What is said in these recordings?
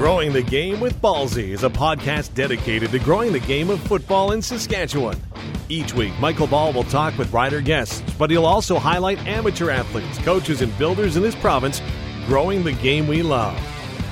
Growing the Game with Ballsy is a podcast dedicated to growing the game of football in Saskatchewan. Each week, Michael Ball will talk with rider guests, but he'll also highlight amateur athletes, coaches, and builders in this province growing the game we love.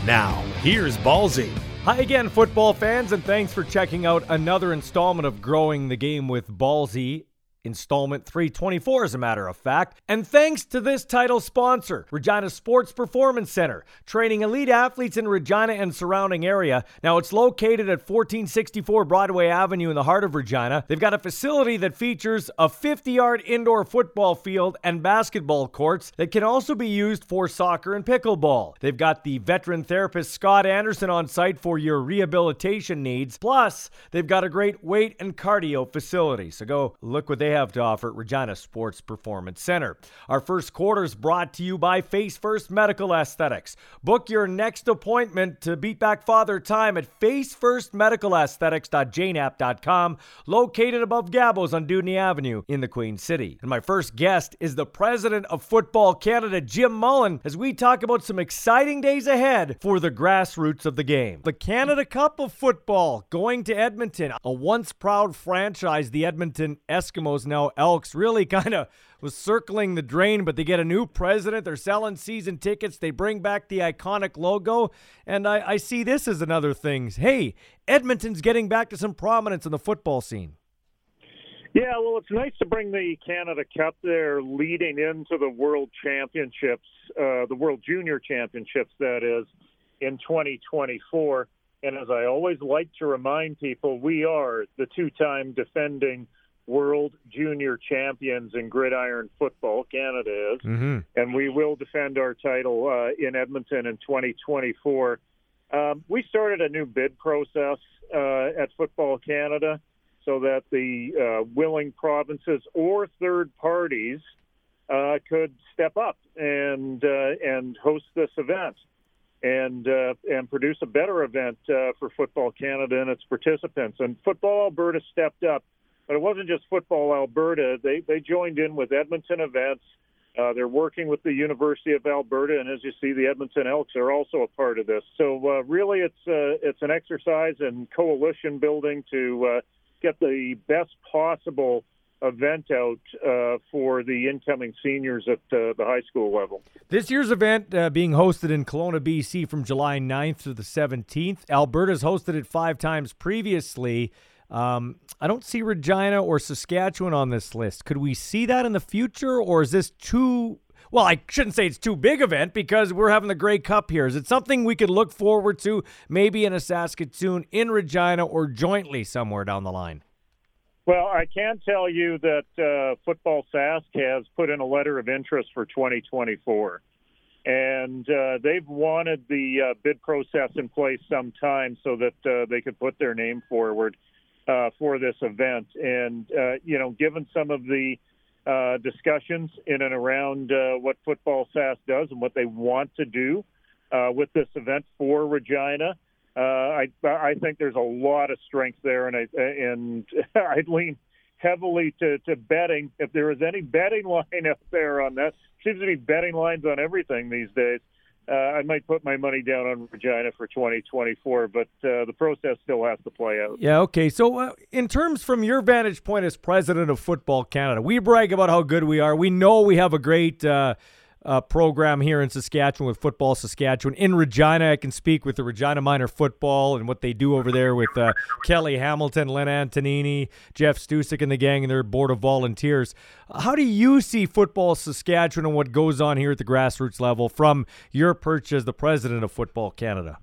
Now, here's Ballsy. Hi again, football fans, and thanks for checking out another installment of Growing the Game with Ballsy installment 324, as a matter of fact. And thanks to this title sponsor, Regina Sports Performance Center, training elite athletes in Regina and surrounding area. Now, it's located at 1464 Broadway Avenue in the heart of Regina. They've got a facility that features a 50 yard indoor football field and basketball courts that can also be used for soccer and pickleball. They've got the veteran therapist Scott Anderson on site for your rehabilitation needs. Plus, they've got a great weight and cardio facility. So go look what they have have to offer at Regina Sports Performance Center. Our first quarter is brought to you by Face First Medical Aesthetics. Book your next appointment to beat back father time at facefirstmedicalaesthetics.jnap.com, located above Gabbo's on Dewdney Avenue in the Queen City. And my first guest is the president of Football Canada, Jim Mullen, as we talk about some exciting days ahead for the grassroots of the game. The Canada Cup of Football going to Edmonton, a once proud franchise, the Edmonton Eskimos now Elks really kind of was circling the drain, but they get a new president. They're selling season tickets. They bring back the iconic logo. And I, I see this as another thing. Hey, Edmonton's getting back to some prominence in the football scene. Yeah, well, it's nice to bring the Canada Cup there leading into the World Championships, uh, the World Junior Championships, that is, in 2024. And as I always like to remind people, we are the two time defending world junior champions in gridiron football. Canada is, mm-hmm. and we will defend our title uh, in Edmonton in 2024. Um, we started a new bid process uh, at Football Canada so that the uh, willing provinces or third parties uh, could step up and uh, and host this event and uh, and produce a better event for Football Canada and its participants. And Football Alberta stepped up but it wasn't just Football Alberta. They they joined in with Edmonton events. Uh, they're working with the University of Alberta, and as you see, the Edmonton Elks are also a part of this. So uh, really, it's uh, it's an exercise in coalition building to uh, get the best possible event out uh, for the incoming seniors at uh, the high school level. This year's event uh, being hosted in Kelowna, BC from July 9th to the 17th. Alberta's hosted it five times previously. Um, I don't see Regina or Saskatchewan on this list. Could we see that in the future, or is this too? Well, I shouldn't say it's too big event because we're having the Grey Cup here. Is it something we could look forward to, maybe in a Saskatoon, in Regina, or jointly somewhere down the line? Well, I can tell you that uh, Football Sask has put in a letter of interest for 2024 and uh, they've wanted the uh, bid process in place some time so that uh, they could put their name forward uh, for this event. And, uh, you know, given some of the uh, discussions in and around uh, what Football Sask does and what they want to do uh, with this event for Regina, uh, I, I think there's a lot of strength there, and I and I'd lean heavily to, to betting. If there is any betting line out there on that, seems to be betting lines on everything these days uh, I might put my money down on Regina for 2024, but uh, the process still has to play out. Yeah, okay. So, uh, in terms from your vantage point as president of Football Canada, we brag about how good we are. We know we have a great uh, program here in Saskatchewan with Football Saskatchewan. In Regina, I can speak with the Regina Minor Football and what they do over there with uh, Kelly Hamilton, Len Antonini, Jeff Stusik, and the gang and their board of volunteers. How do you see Football Saskatchewan and what goes on here at the grassroots level from your perch as the president of Football Canada?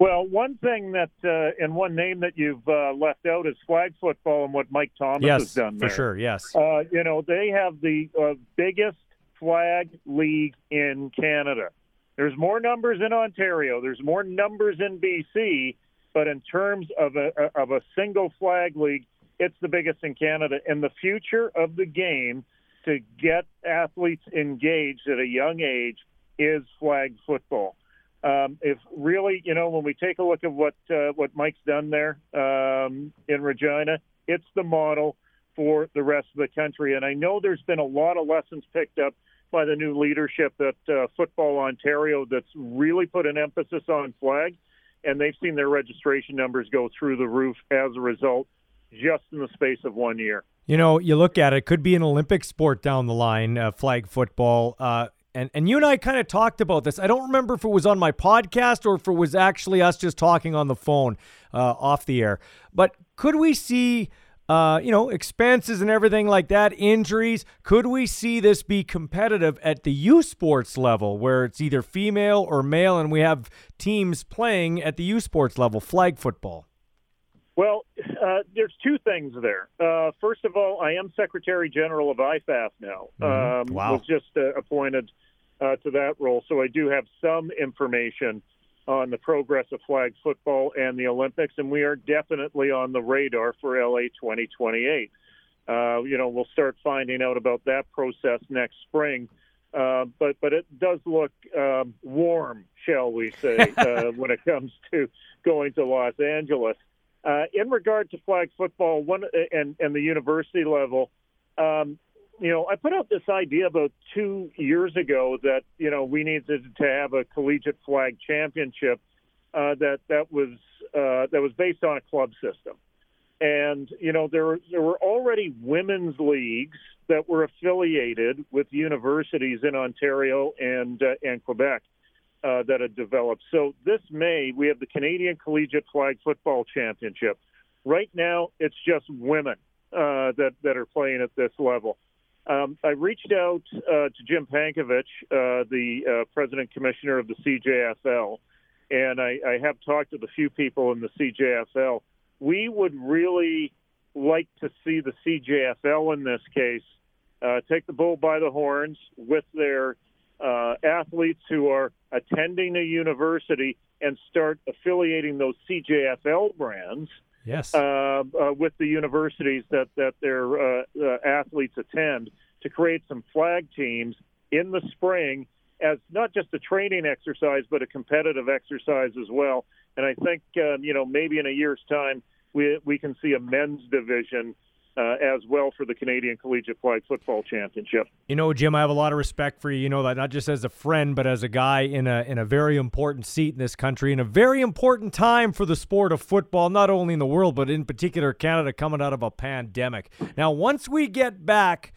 Well, one thing that uh, and one name that you've uh, left out is flag football and what Mike Thomas yes, has done there. for sure. Yes, uh, you know they have the uh, biggest flag league in Canada. There's more numbers in Ontario. There's more numbers in BC, but in terms of a of a single flag league, it's the biggest in Canada. And the future of the game to get athletes engaged at a young age is flag football. Um, if really, you know, when we take a look at what uh, what Mike's done there um, in Regina, it's the model for the rest of the country. And I know there's been a lot of lessons picked up by the new leadership at uh, Football Ontario that's really put an emphasis on flag. and they've seen their registration numbers go through the roof as a result, just in the space of one year. You know, you look at it, could be an Olympic sport down the line, uh, flag football. Uh, and and you and I kind of talked about this. I don't remember if it was on my podcast or if it was actually us just talking on the phone uh, off the air. But could we see, uh, you know, expenses and everything like that, injuries? Could we see this be competitive at the U Sports level, where it's either female or male, and we have teams playing at the U Sports level, flag football? Well, uh, there's two things there. Uh, first of all, I am Secretary General of IFAF now. Mm-hmm. Um, wow. Was just uh, appointed uh, to that role, so I do have some information on the progress of flag football and the Olympics, and we are definitely on the radar for LA 2028. Uh, you know, we'll start finding out about that process next spring. Uh, but but it does look um, warm, shall we say, uh, when it comes to going to Los Angeles. Uh, in regard to flag football, one and and the university level, um, you know, I put out this idea about two years ago that you know we needed to have a collegiate flag championship uh, that that was uh, that was based on a club system, and you know there there were already women's leagues that were affiliated with universities in Ontario and uh, and Quebec uh, that had developed. So this May, we have the Canadian Collegiate Flag Football Championship. Right now, it's just women uh, that that are playing at this level. Um, I reached out uh, to Jim Pankovich, uh, the uh, president commissioner of the CJFL, and I, I have talked with a few people in the CJFL. We would really like to see the CJFL in this case uh, take the bull by the horns with their uh, athletes who are attending a university and start affiliating those CJFL brands Yes. uh, uh, with the universities that that their uh, uh, athletes attend to create some flag teams in the spring as not just a training exercise but a competitive exercise as well. And I think um, you know maybe in a year's time we we can see a men's division uh, as well for the Canadian Collegiate Flag Football Championship. You know, Jim, I have a lot of respect for you. You know that not just as a friend, but as a guy in a in a very important seat in this country, in a very important time for the sport of football, not only in the world but in particular Canada, coming out of a pandemic. Now, once we get back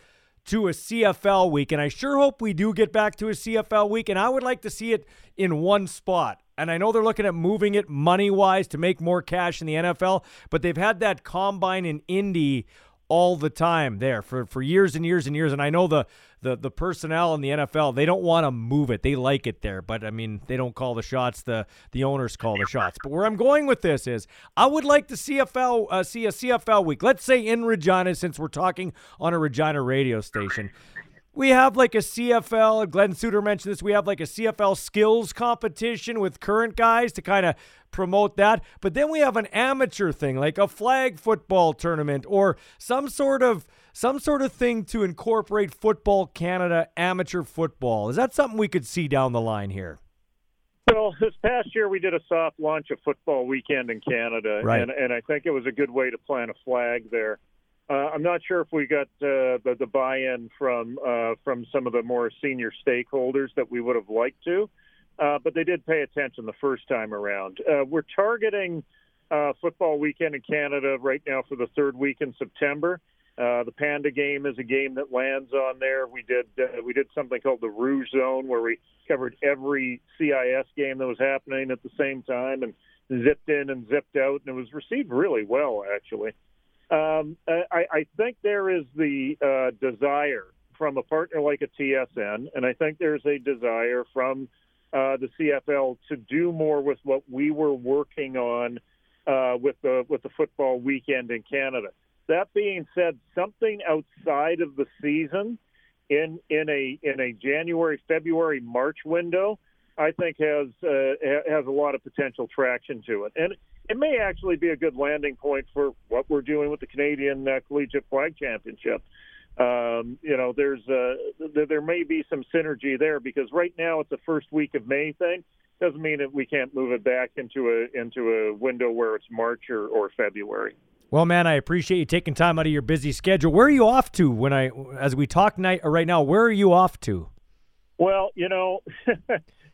to a CFL week, and I sure hope we do get back to a CFL week, and I would like to see it in one spot. And I know they're looking at moving it money wise to make more cash in the NFL, but they've had that combine in Indy all the time there for, for years and years and years. And I know the, the the personnel in the NFL, they don't want to move it. They like it there. But I mean, they don't call the shots. The the owners call the shots. But where I'm going with this is I would like to CFL uh, see a CFL week. Let's say in Regina, since we're talking on a Regina radio station we have like a CFL. Glen Suitor mentioned this. We have like a CFL skills competition with current guys to kind of promote that. But then we have an amateur thing, like a flag football tournament or some sort of some sort of thing to incorporate Football Canada amateur football. Is that something we could see down the line here? Well, this past year we did a soft launch of football weekend in Canada, Right. and, and I think it was a good way to plant a flag there. Uh, I'm not sure if we got uh, the, the buy-in from uh, from some of the more senior stakeholders that we would have liked to, uh, but they did pay attention the first time around. Uh, we're targeting uh, football weekend in Canada right now for the third week in September. The Panda game is a game that lands on there. We did we did something called the Rouge Zone where we covered every CIS game that was happening at the same time and zipped in and zipped out, and it was received really well actually. Um, I, I think there is the uh, desire from a partner like a TSN, and I think there's a desire from uh, the CFL to do more with what we were working on uh, with the with the football weekend in Canada. That being said, something outside of the season in in a in a January, February, March window, I think has uh, has a lot of potential traction to it, and it may actually be a good landing point for what we're doing with the Canadian uh, Collegiate Flag Championship. Um, you know, there's uh, th- there may be some synergy there because right now it's a first week of May thing. Doesn't mean that we can't move it back into a into a window where it's March or, or February. Well, man, I appreciate you taking time out of your busy schedule. Where are you off to when I, as we talk night right now? Where are you off to? Well, you know,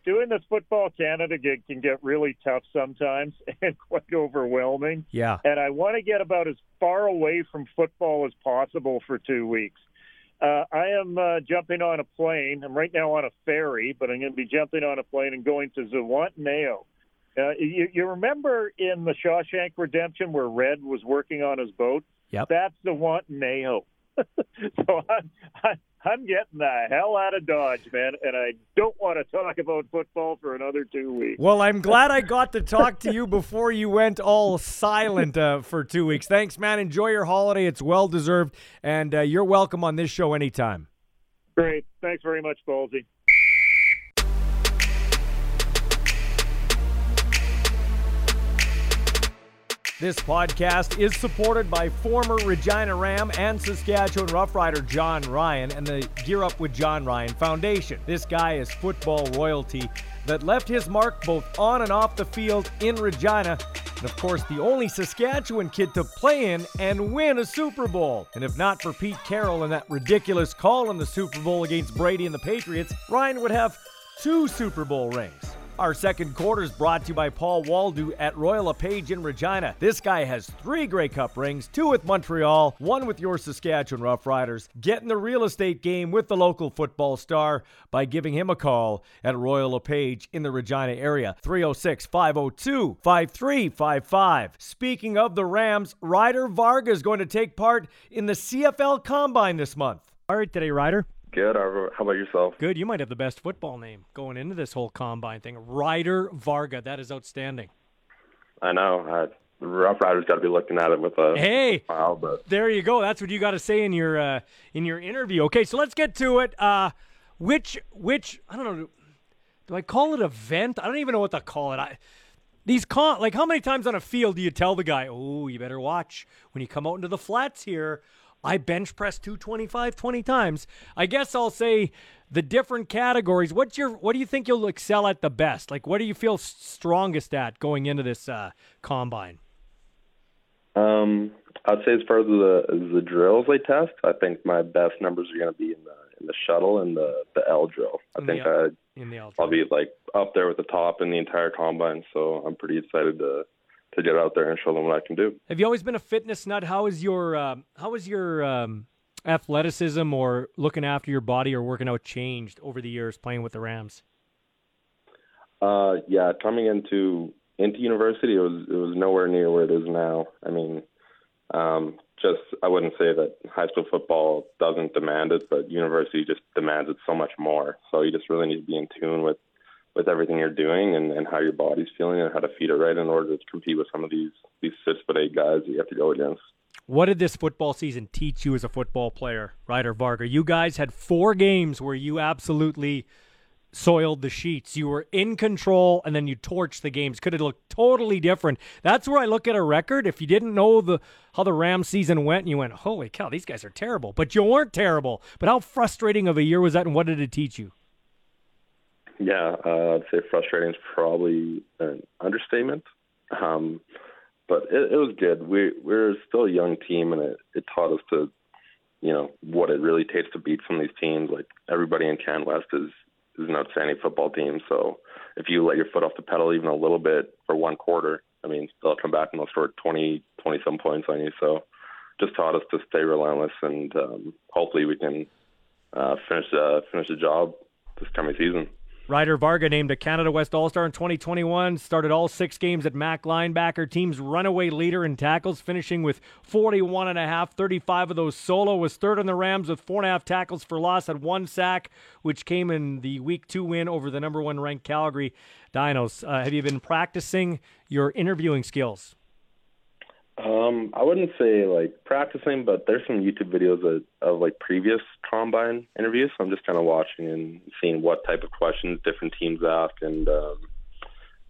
doing this football Canada gig can get really tough sometimes and quite overwhelming. Yeah. And I want to get about as far away from football as possible for two weeks. Uh, I am uh, jumping on a plane. I'm right now on a ferry, but I'm going to be jumping on a plane and going to Zihuatanejo. Uh, you, you remember in the Shawshank Redemption where Red was working on his boat? Yep. That's the Zihuatanejo. so I'm, I'm getting the hell out of Dodge, man, and I don't want to talk about football for another two weeks. Well, I'm glad I got to talk to you before you went all silent uh, for two weeks. Thanks, man. Enjoy your holiday. It's well deserved, and uh, you're welcome on this show anytime. Great. Thanks very much, Ballsy. This podcast is supported by former Regina Ram and Saskatchewan Roughrider John Ryan and the Gear Up with John Ryan Foundation. This guy is football royalty that left his mark both on and off the field in Regina. And of course, the only Saskatchewan kid to play in and win a Super Bowl. And if not for Pete Carroll and that ridiculous call in the Super Bowl against Brady and the Patriots, Ryan would have two Super Bowl rings. Our second quarter is brought to you by Paul Waldo at Royal LePage in Regina. This guy has three Grey Cup rings, two with Montreal, one with your Saskatchewan Roughriders. Get in the real estate game with the local football star by giving him a call at Royal LePage in the Regina area. 306 502 5355. Speaking of the Rams, Ryder Varga is going to take part in the CFL Combine this month. All right, today, Ryder. Good. How about yourself? Good. You might have the best football name going into this whole combine thing. Ryder Varga. That is outstanding. I know. The Rough Riders got to be looking at it with a hey. smile, but there you go. That's what you got to say in your uh, in your interview. Okay, so let's get to it. Uh, which which I don't know. Do I call it event? I don't even know what to call it. I these con like how many times on a field do you tell the guy, "Oh, you better watch when you come out into the flats here." I bench press 225 20 times. I guess I'll say the different categories. What's your what do you think you'll excel at the best? Like what do you feel strongest at going into this uh, combine? Um, I'd say as far as the as the drills I test, I think my best numbers are going to be in the in the shuttle and the the L drill. I In think the- I In the L I'll be like up there with the top in the entire combine. So I'm pretty excited to to get out there and show them what I can do. Have you always been a fitness nut? How is your um, how is your um, athleticism or looking after your body or working out changed over the years playing with the Rams? Uh, yeah, coming into into university, it was it was nowhere near where it is now. I mean, um, just I wouldn't say that high school football doesn't demand it, but university just demands it so much more. So you just really need to be in tune with with everything you're doing and, and how your body's feeling and how to feed it right in order to compete with some of these these six foot eight guys that you have to go against. What did this football season teach you as a football player, Ryder Varga? You guys had four games where you absolutely soiled the sheets. You were in control and then you torched the games. Could have looked totally different. That's where I look at a record. If you didn't know the how the Ram season went and you went, Holy cow, these guys are terrible. But you weren't terrible. But how frustrating of a year was that and what did it teach you? Yeah, uh, I'd say frustrating is probably an understatement. Um, but it, it was good. We we're still a young team, and it, it taught us to, you know, what it really takes to beat some of these teams. Like everybody in Can West is is an outstanding football team. So if you let your foot off the pedal even a little bit for one quarter, I mean, they'll come back and they'll score 20, 20 some points on you. So just taught us to stay relentless, and um, hopefully we can uh, finish uh, finish the job this coming season. Ryder Varga named a Canada West All Star in 2021, started all six games at Mac linebacker, team's runaway leader in tackles, finishing with 41 and a half, 35 of those solo, was third on the Rams with four and a half tackles for loss, had one sack, which came in the week two win over the number one ranked Calgary Dinos. Uh, have you been practicing your interviewing skills? Um, I wouldn't say like practicing, but there's some YouTube videos of, of like previous combine interviews. So I'm just kind of watching and seeing what type of questions different teams ask and um,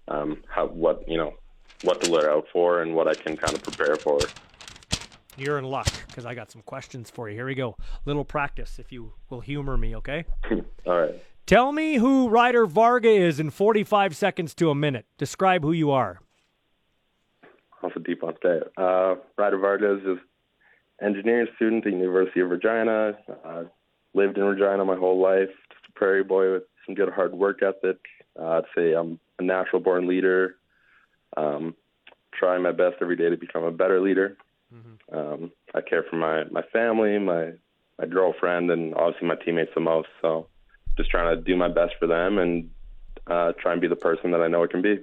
um, how what you know what to look out for and what I can kind of prepare for. You're in luck because I got some questions for you. Here we go. Little practice, if you will humor me, okay? All right. Tell me who Ryder Varga is in 45 seconds to a minute. Describe who you are. Also deep on stay. Uh, Ryder Varga is engineering student at University of Regina. Uh, lived in Regina my whole life. Just a prairie boy with some good hard work ethic. Uh, I'd say I'm a natural born leader. Um, trying my best every day to become a better leader. Mm-hmm. Um, I care for my my family, my my girlfriend, and obviously my teammates the most. So just trying to do my best for them and uh, try and be the person that I know I can be.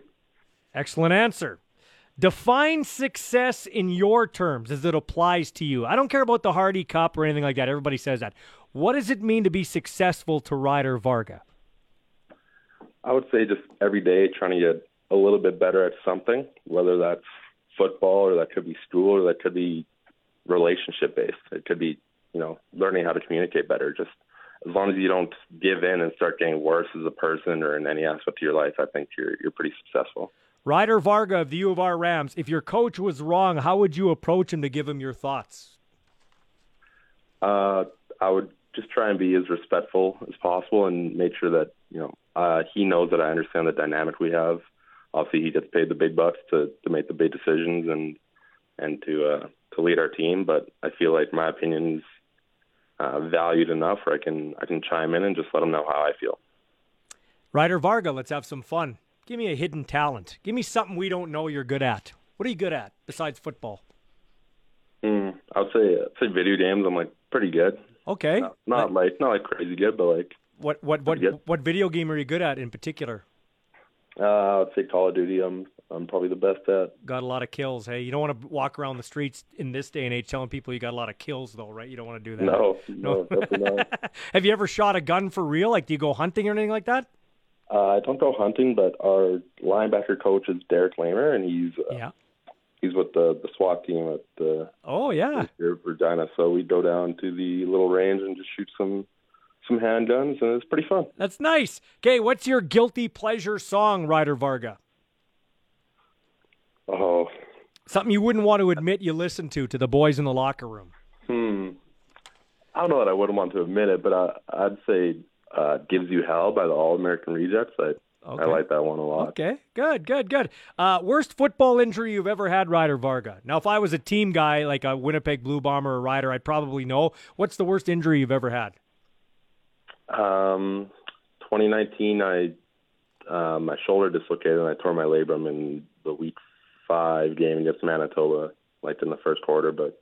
Excellent answer. Define success in your terms as it applies to you. I don't care about the Hardy Cup or anything like that. Everybody says that. What does it mean to be successful to Ryder Varga? I would say just every day trying to get a little bit better at something, whether that's football or that could be school or that could be relationship based. It could be, you know, learning how to communicate better. Just as long as you don't give in and start getting worse as a person or in any aspect of your life, I think you're you're pretty successful. Ryder Varga of the U of R Rams, if your coach was wrong, how would you approach him to give him your thoughts? Uh, I would just try and be as respectful as possible and make sure that you know uh, he knows that I understand the dynamic we have. Obviously, he gets paid the big bucks to to make the big decisions and and to uh, to lead our team. But I feel like my opinion's uh, valued enough where I can I can chime in and just let him know how I feel. Ryder Varga, let's have some fun. Give me a hidden talent. Give me something we don't know you're good at. What are you good at besides football? Mm, I would say I'd say video games. I'm like pretty good. Okay. Not, not like, like not like crazy good, but like what what what good. what video game are you good at in particular? Uh, I'd say Call of Duty. I'm I'm probably the best at. Got a lot of kills. Hey, you don't want to walk around the streets in this day and age telling people you got a lot of kills, though, right? You don't want to do that. No, no, no Have you ever shot a gun for real? Like, do you go hunting or anything like that? Uh, I don't go hunting, but our linebacker coach is Derek Lamer, and he's uh, yeah. He's with the the SWAT team at the oh yeah here Regina. So we go down to the little range and just shoot some some handguns, and it's pretty fun. That's nice. Okay, what's your guilty pleasure song, Ryder Varga? Oh, something you wouldn't want to admit you listen to to the boys in the locker room. Hmm. I don't know that I wouldn't want to admit it, but I, I'd say uh, "Gives You Hell" by the All American Rejects. I okay. I like that one a lot. Okay, good, good, good. Uh, worst football injury you've ever had, Rider Varga? Now, if I was a team guy like a Winnipeg Blue Bomber or Ryder, I'd probably know. What's the worst injury you've ever had? Um, 2019, I uh, my shoulder dislocated and I tore my labrum in the week five game against Manitoba, like in the first quarter, but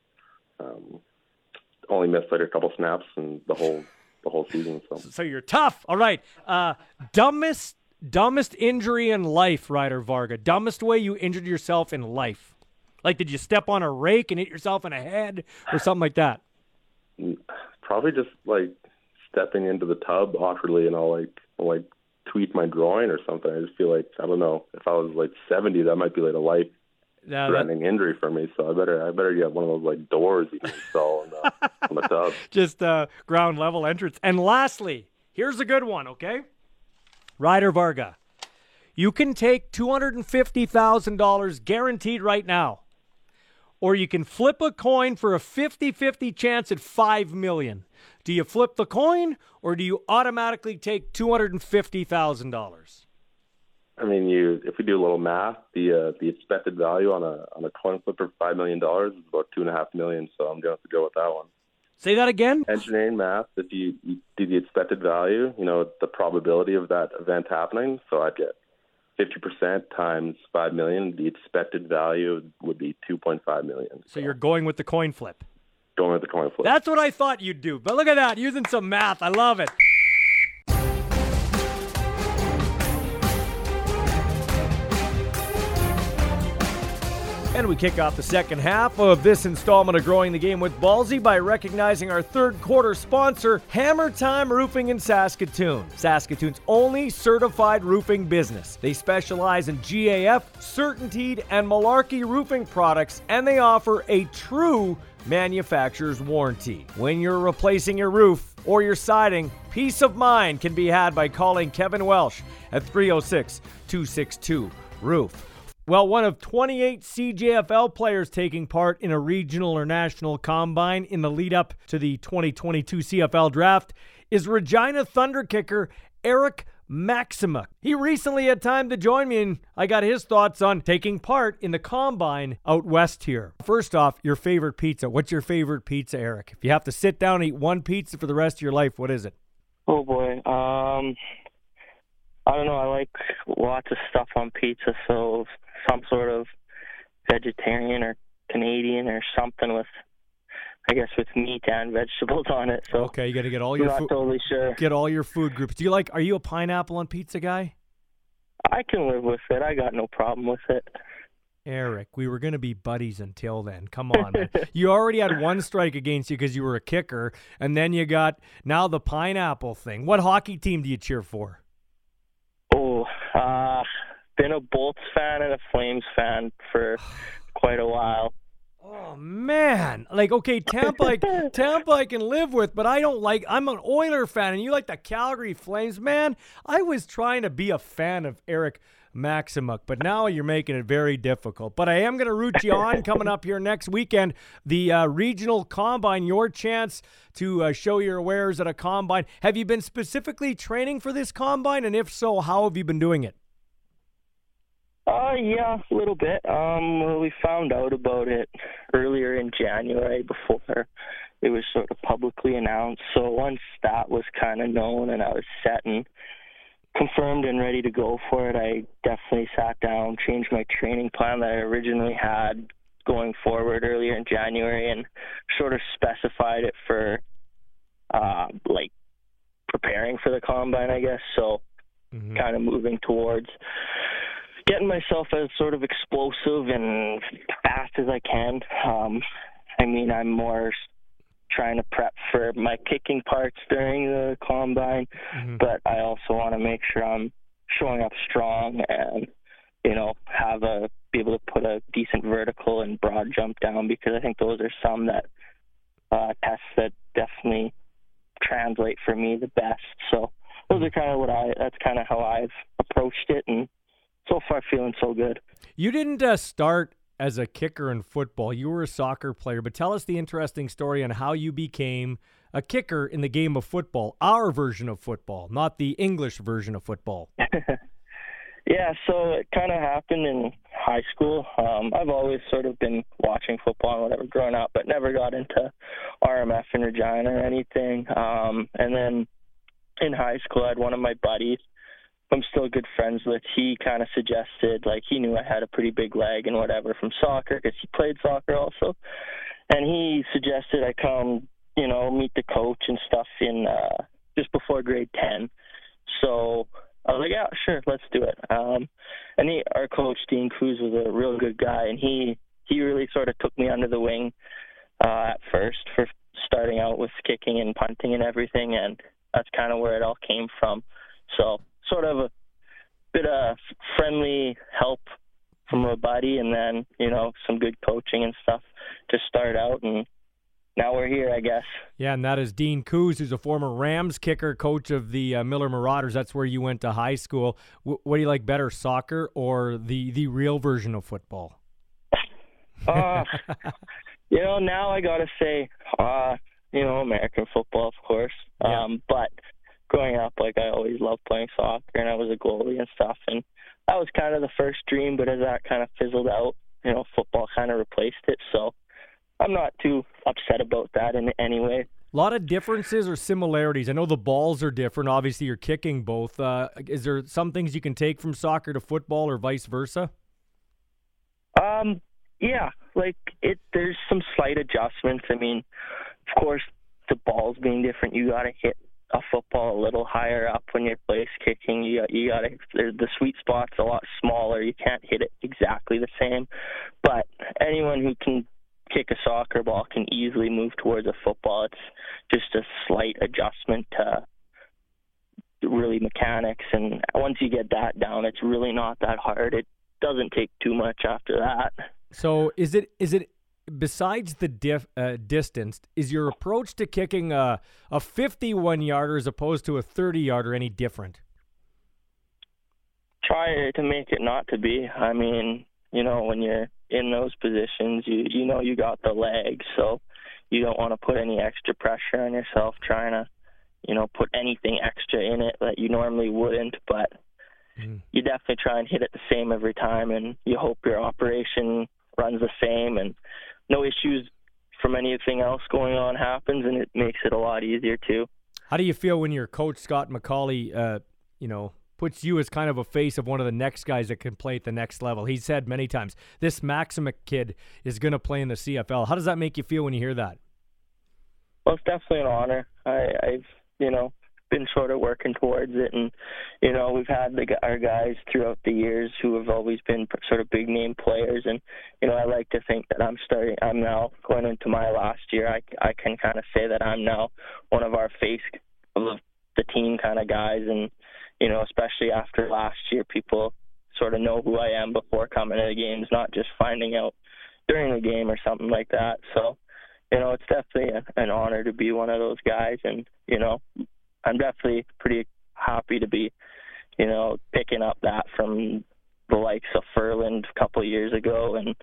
um, only missed like a couple snaps and the whole the whole season. So, so you're tough. All right, uh, dumbest dumbest injury in life, Ryder Varga. Dumbest way you injured yourself in life. Like, did you step on a rake and hit yourself in the head or something like that? Probably just like stepping into the tub awkwardly and I'll like I'll, like tweak my groin or something. I just feel like I don't know if I was like 70, that might be like a life threatening that... injury for me. So I better I better get one of those like doors you can install on the, on the tub. Just uh, ground level entrance. And lastly, here's a good one. Okay, Ryder Varga, you can take two hundred and fifty thousand dollars guaranteed right now or you can flip a coin for a 50-50 chance at 5 million. Do you flip the coin or do you automatically take $250,000? I mean, you if we do a little math, the uh, the expected value on a on a coin flip for five million dollars is about two and a half million. So I'm going to go with that one. Say that again. Engineering math. If you, you do the expected value, you know the probability of that event happening. So I'd get 50% times 5 million, the expected value would be 2.5 million. So, so you're going with the coin flip. Going with the coin flip. That's what I thought you'd do. But look at that, using some math. I love it. And we kick off the second half of this installment of Growing the Game with Ballsy by recognizing our third quarter sponsor, Hammer Time Roofing in Saskatoon. Saskatoon's only certified roofing business. They specialize in GAF, CertainTeed, and Malarkey roofing products, and they offer a true manufacturer's warranty. When you're replacing your roof or your siding, peace of mind can be had by calling Kevin Welsh at 306 262 Roof. Well, one of 28 CJFL players taking part in a regional or national combine in the lead up to the 2022 CFL draft is Regina Thunder kicker Eric Maxima. He recently had time to join me, and I got his thoughts on taking part in the combine out west here. First off, your favorite pizza. What's your favorite pizza, Eric? If you have to sit down and eat one pizza for the rest of your life, what is it? Oh boy. Um, I don't know. I like lots of stuff on pizza, so some sort of vegetarian or Canadian or something with, I guess, with meat and vegetables on it. So okay, you got to get all your not food. totally sure. Get all your food groups. Do you like? Are you a pineapple on pizza guy? I can live with it. I got no problem with it. Eric, we were going to be buddies until then. Come on, man. you already had one strike against you because you were a kicker, and then you got now the pineapple thing. What hockey team do you cheer for? Oh, uh, been a Bolts fan and a Flames fan for quite a while. Oh man, like okay, Tampa, I, Tampa I can live with, but I don't like. I'm an Oiler fan, and you like the Calgary Flames, man. I was trying to be a fan of Eric Maximuk, but now you're making it very difficult. But I am going to root you on coming up here next weekend, the uh, regional combine. Your chance to uh, show your wares at a combine. Have you been specifically training for this combine, and if so, how have you been doing it? Uh, yeah, a little bit. Um, we found out about it earlier in January before it was sort of publicly announced. So once that was kind of known and I was set and confirmed and ready to go for it, I definitely sat down, changed my training plan that I originally had going forward earlier in January, and sort of specified it for uh, like preparing for the combine, I guess. So mm-hmm. kind of moving towards getting myself as sort of explosive and fast as I can. Um, I mean, I'm more trying to prep for my kicking parts during the combine, mm-hmm. but I also want to make sure I'm showing up strong and you know have a be able to put a decent vertical and broad jump down because I think those are some that uh, tests that definitely translate for me the best. So those are kind of what I that's kind of how I've approached it and so far feeling so good. You didn't uh, start as a kicker in football. You were a soccer player, but tell us the interesting story on how you became a kicker in the game of football, our version of football, not the English version of football. yeah, so it kind of happened in high school. Um, I've always sort of been watching football and whatever growing up, but never got into RMF in Regina or anything. Um, and then in high school, I had one of my buddies I'm still good friends with, he kind of suggested, like, he knew I had a pretty big leg and whatever from soccer because he played soccer also. And he suggested I come, you know, meet the coach and stuff in uh, just before grade 10. So I was like, yeah, sure, let's do it. Um, and he, our coach, Dean Cruz, was a real good guy, and he, he really sort of took me under the wing uh, at first for starting out with kicking and punting and everything, and that's kind of where it all came from. So sort of a bit of friendly help from a buddy, and then you know some good coaching and stuff to start out, and now we're here, I guess. Yeah, and that is Dean Coos, who's a former Rams kicker, coach of the uh, Miller Marauders. That's where you went to high school. W- what do you like better, soccer or the the real version of football? uh, you know, now I gotta say, uh, you know, American football, of course. Yeah. Um, but growing up, like I always loved playing soccer, and I was a goalie and stuff, and that was kind of the first dream. But as that kind of fizzled out, you know, football kind of replaced it. So I'm not too upset about that in any way. A lot of differences or similarities. I know the balls are different. Obviously, you're kicking both. Uh, is there some things you can take from soccer to football, or vice versa? Um, yeah, like it. There's some slight adjustments. I mean, of course, the balls being different, you got to hit a football a little higher up when you're place kicking. You got, you got to the sweet spot's a lot smaller. You can't hit it exactly the same, but anyone who can kick a soccer ball can easily move towards a football. It's just a slight adjustment to really mechanics, and once you get that down, it's really not that hard. It doesn't take too much after that. So is it is it besides the dif, uh, distance, is your approach to kicking a, a 51 yarder as opposed to a 30 yarder any different? Try to make it not to be. I mean, you know, when you're in those positions, you you know you got the legs, so you don't want to put any extra pressure on yourself trying to, you know, put anything extra in it that you normally wouldn't. But mm. you definitely try and hit it the same every time, and you hope your operation runs the same and no issues from anything else going on happens, and it makes it a lot easier too. How do you feel when your coach Scott McAuley, uh, you know, puts you as kind of a face of one of the next guys that can play at the next level? He said many times, "This Maksymic kid is going to play in the CFL." How does that make you feel when you hear that? Well, it's definitely an honor. I, I've you know been sort of working towards it, and you know we've had the, our guys throughout the years who have always been sort of big name players, and you know I like to think that I'm starting. I'm now going into my last year. I I can kind of say that I'm now one of our face of the team kind of guys, and you know especially after last year, people sort of know who I am before coming to the games, not just finding out during the game or something like that. So you know, it's definitely an honor to be one of those guys, and you know, I'm definitely pretty happy to be, you know, picking up that from the likes of Ferland a couple of years ago and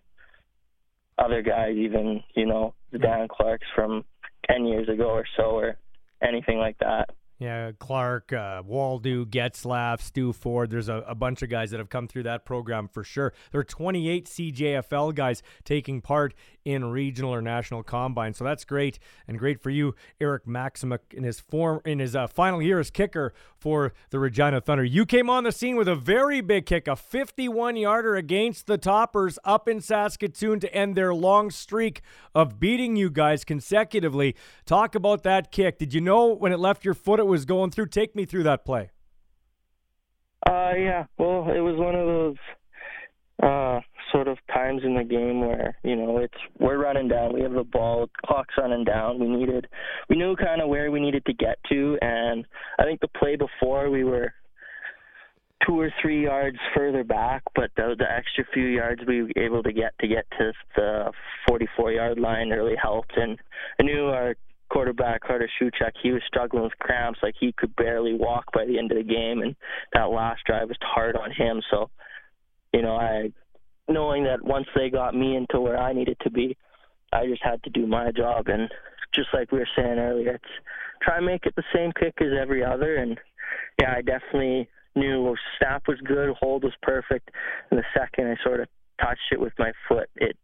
other guys, even you know, the Dan Clarks from ten years ago or so, or anything like that. Yeah, Clark, uh, Waldo, Getzlaff, Stu Ford. There's a, a, bunch of guys that have come through that program for sure. There are 28 CJFL guys taking part in regional or national combine, so that's great and great for you, Eric Maksymic, in his form in his uh, final year as kicker for the Regina Thunder. You came on the scene with a very big kick, a 51 yarder against the Toppers up in Saskatoon to end their long streak of beating you guys consecutively. Talk about that kick. Did you know when it left your foot it was going through? Take me through that play. Uh, yeah. Well, it was one of those uh, sort of times in the game where you know it's we're running down, we have the ball, clock's running down. We needed, we knew kind of where we needed to get to, and I think the play before we were two or three yards further back, but the, the extra few yards we were able to get to get to the 44 yard line really helped. And I knew our quarterback Carter Shuchek, he was struggling with cramps, like he could barely walk by the end of the game, and that last drive was hard on him. So, you know, I knowing that once they got me into where I needed to be, I just had to do my job. And just like we were saying earlier, it's try and make it the same kick as every other. And yeah, I definitely knew snap was good, hold was perfect, and the second I sort of touched it with my foot, it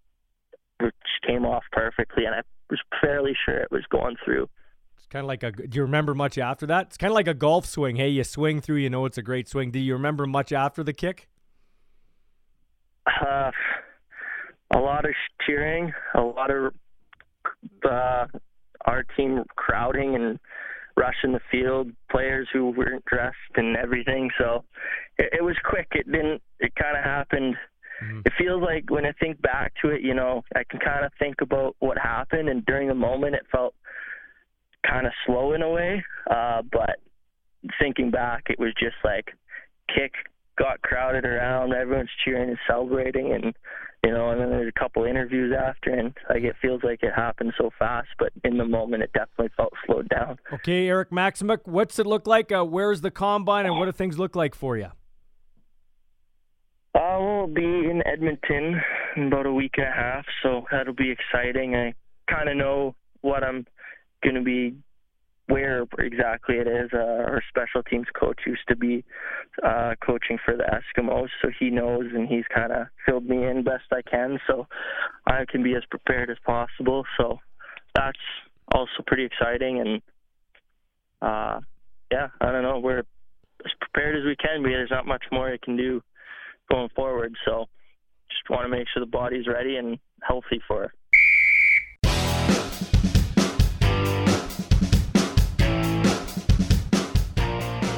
which came off perfectly, and I was fairly sure it was going through. It's kind of like a. Do you remember much after that? It's kind of like a golf swing. Hey, you swing through, you know it's a great swing. Do you remember much after the kick? Uh, a lot of cheering, a lot of uh, our team crowding and rushing the field, players who weren't dressed and everything. So it, it was quick. It didn't. It kind of happened Mm-hmm. It feels like when I think back to it, you know, I can kind of think about what happened, and during the moment, it felt kind of slow in a way. Uh, but thinking back, it was just like kick got crowded around, everyone's cheering and celebrating, and you know, and then there's a couple interviews after, and like it feels like it happened so fast, but in the moment, it definitely felt slowed down. Okay, Eric Maksymic, what's it look like? Uh, where's the combine, and what do things look like for you? Uh, we'll be in Edmonton in about a week and a half, so that'll be exciting. I kind of know what I'm going to be, where exactly it is. Uh, our special teams coach used to be uh, coaching for the Eskimos, so he knows and he's kind of filled me in best I can, so I can be as prepared as possible. So that's also pretty exciting, and uh, yeah, I don't know, we're as prepared as we can be. There's not much more I can do going forward. So just want to make sure the body's ready and healthy for it.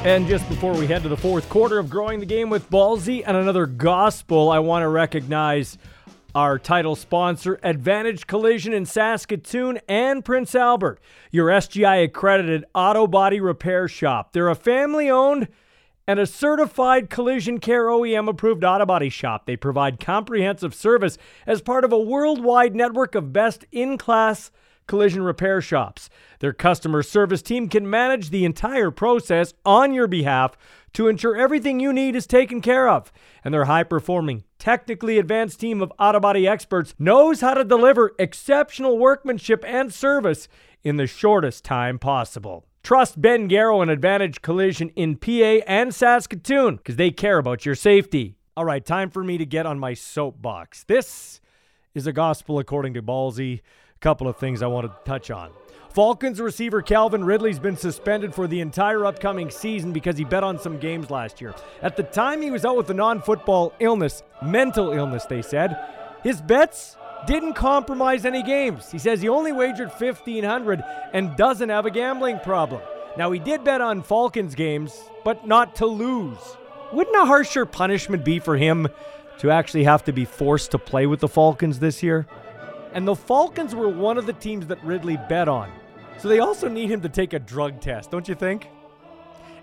And just before we head to the fourth quarter of Growing the Game with Ballsy and another gospel, I want to recognize our title sponsor, Advantage Collision in Saskatoon and Prince Albert, your SGI accredited auto body repair shop. They're a family owned and a certified collision care OEM approved auto body shop. They provide comprehensive service as part of a worldwide network of best in class collision repair shops. Their customer service team can manage the entire process on your behalf to ensure everything you need is taken care of. And their high performing, technically advanced team of auto body experts knows how to deliver exceptional workmanship and service in the shortest time possible. Trust Ben Garrow and Advantage Collision in PA and Saskatoon because they care about your safety. All right, time for me to get on my soapbox. This is a gospel according to Ballsy. A couple of things I want to touch on. Falcons receiver Calvin Ridley's been suspended for the entire upcoming season because he bet on some games last year. At the time he was out with a non football illness, mental illness, they said, his bets didn't compromise any games. He says he only wagered 1500 and doesn't have a gambling problem. Now he did bet on Falcons games, but not to lose. Wouldn't a harsher punishment be for him to actually have to be forced to play with the Falcons this year? And the Falcons were one of the teams that Ridley bet on. So they also need him to take a drug test, don't you think?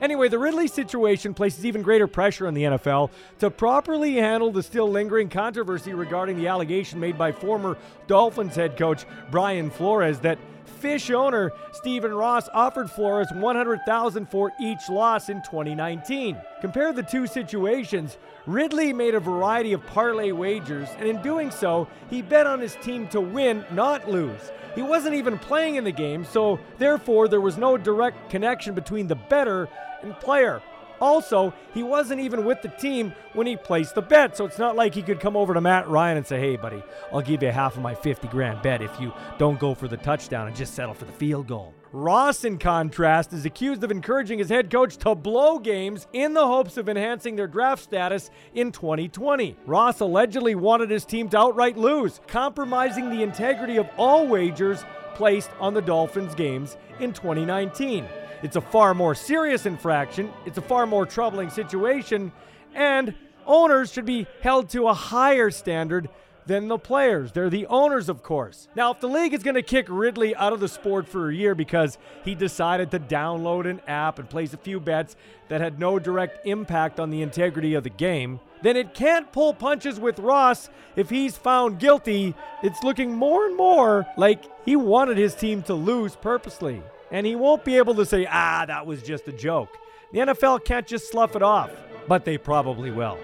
Anyway, the Ridley situation places even greater pressure on the NFL to properly handle the still lingering controversy regarding the allegation made by former Dolphins head coach Brian Flores that Fish owner Stephen Ross offered Flores 100,000 for each loss in 2019. Compare the two situations. Ridley made a variety of parlay wagers, and in doing so, he bet on his team to win, not lose. He wasn't even playing in the game, so therefore there was no direct connection between the bettor and player. Also, he wasn't even with the team when he placed the bet, so it's not like he could come over to Matt Ryan and say, hey, buddy, I'll give you half of my 50 grand bet if you don't go for the touchdown and just settle for the field goal. Ross, in contrast, is accused of encouraging his head coach to blow games in the hopes of enhancing their draft status in 2020. Ross allegedly wanted his team to outright lose, compromising the integrity of all wagers placed on the Dolphins games in 2019. It's a far more serious infraction, it's a far more troubling situation, and owners should be held to a higher standard than the players. They're the owners, of course. Now, if the league is going to kick Ridley out of the sport for a year because he decided to download an app and place a few bets that had no direct impact on the integrity of the game, then it can't pull punches with Ross if he's found guilty. It's looking more and more like he wanted his team to lose purposely. And he won't be able to say, ah, that was just a joke. The NFL can't just slough it off, but they probably will.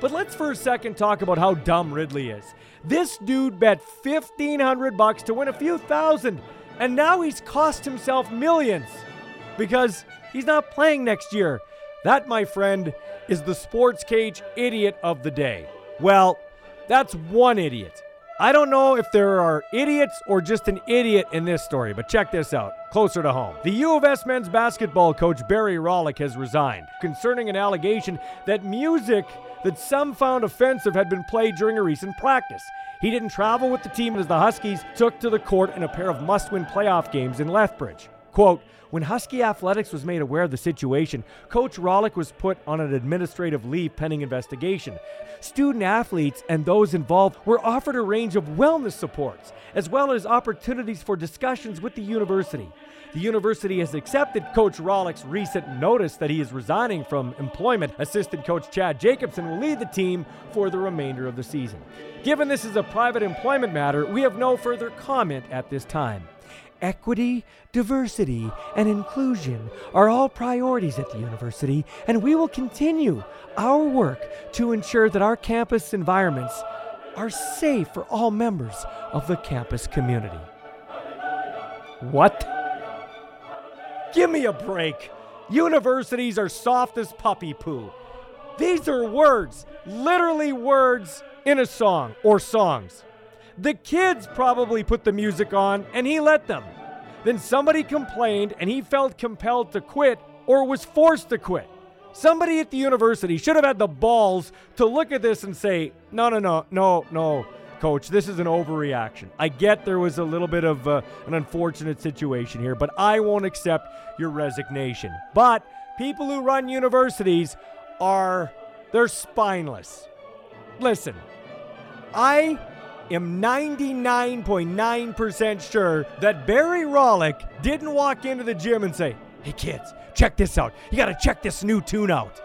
But let's for a second talk about how dumb Ridley is. This dude bet 1500 bucks to win a few thousand, and now he's cost himself millions because he's not playing next year. That, my friend, is the sports cage idiot of the day. Well, that's one idiot. I don't know if there are idiots or just an idiot in this story, but check this out. Closer to home. The U of S men's basketball coach Barry Rawlyk has resigned concerning an allegation that music that some found offensive had been played during a recent practice. He didn't travel with the team as the Huskies took to the court in a pair of must win playoff games in Lethbridge. Quote, when Husky Athletics was made aware of the situation, Coach Rawlyk was put on an administrative leave pending investigation. Student athletes and those involved were offered a range of wellness supports, as well as opportunities for discussions with the university. The university has accepted Coach Rawlyk's recent notice that he is resigning from employment. Assistant coach Chad Jacobson will lead the team for the remainder of the season. Given this is a private employment matter, we have no further comment at this time. Equity, diversity, and inclusion are all priorities at the university, and we will continue our work to ensure that our campus environments are safe for all members of the campus community. What? Give me a break. Universities are soft as puppy poo. These are words, literally words in a song or songs. The kids probably put the music on and he let them. Then somebody complained and he felt compelled to quit or was forced to quit. Somebody at the university should have had the balls to look at this and say, no, no, no, no, no coach, this is an overreaction. I get there was a little bit of uh, an unfortunate situation here, but I won't accept your resignation. But people who run universities are they're spineless. Listen, I am 99.9% sure that Barry Rawlyk didn't walk into the gym and say, "Hey kids, check this out. You got to check this new tune out."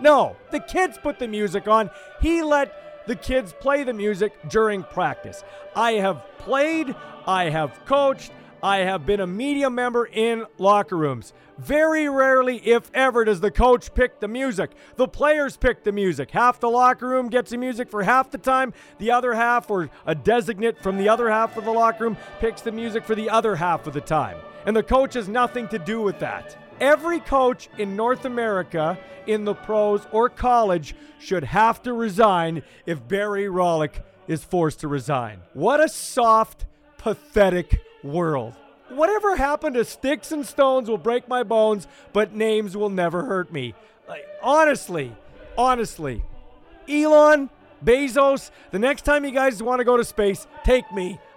No, the kids put the music on. He let the kids play the music during practice. I have played, I have coached, I have been a media member in locker rooms. Very rarely, if ever, does the coach pick the music. The players pick the music. Half the locker room gets the music for half the time. The other half, or a designate from the other half of the locker room, picks the music for the other half of the time. And the coach has nothing to do with that. Every coach in North America, in the pros or college, should have to resign if Barry Rawlyk is forced to resign. What a soft, pathetic world. Whatever happened to sticks and stones will break my bones, but names will never hurt me. Like, honestly, honestly, Elon, Bezos, the next time you guys want to go to space, take me.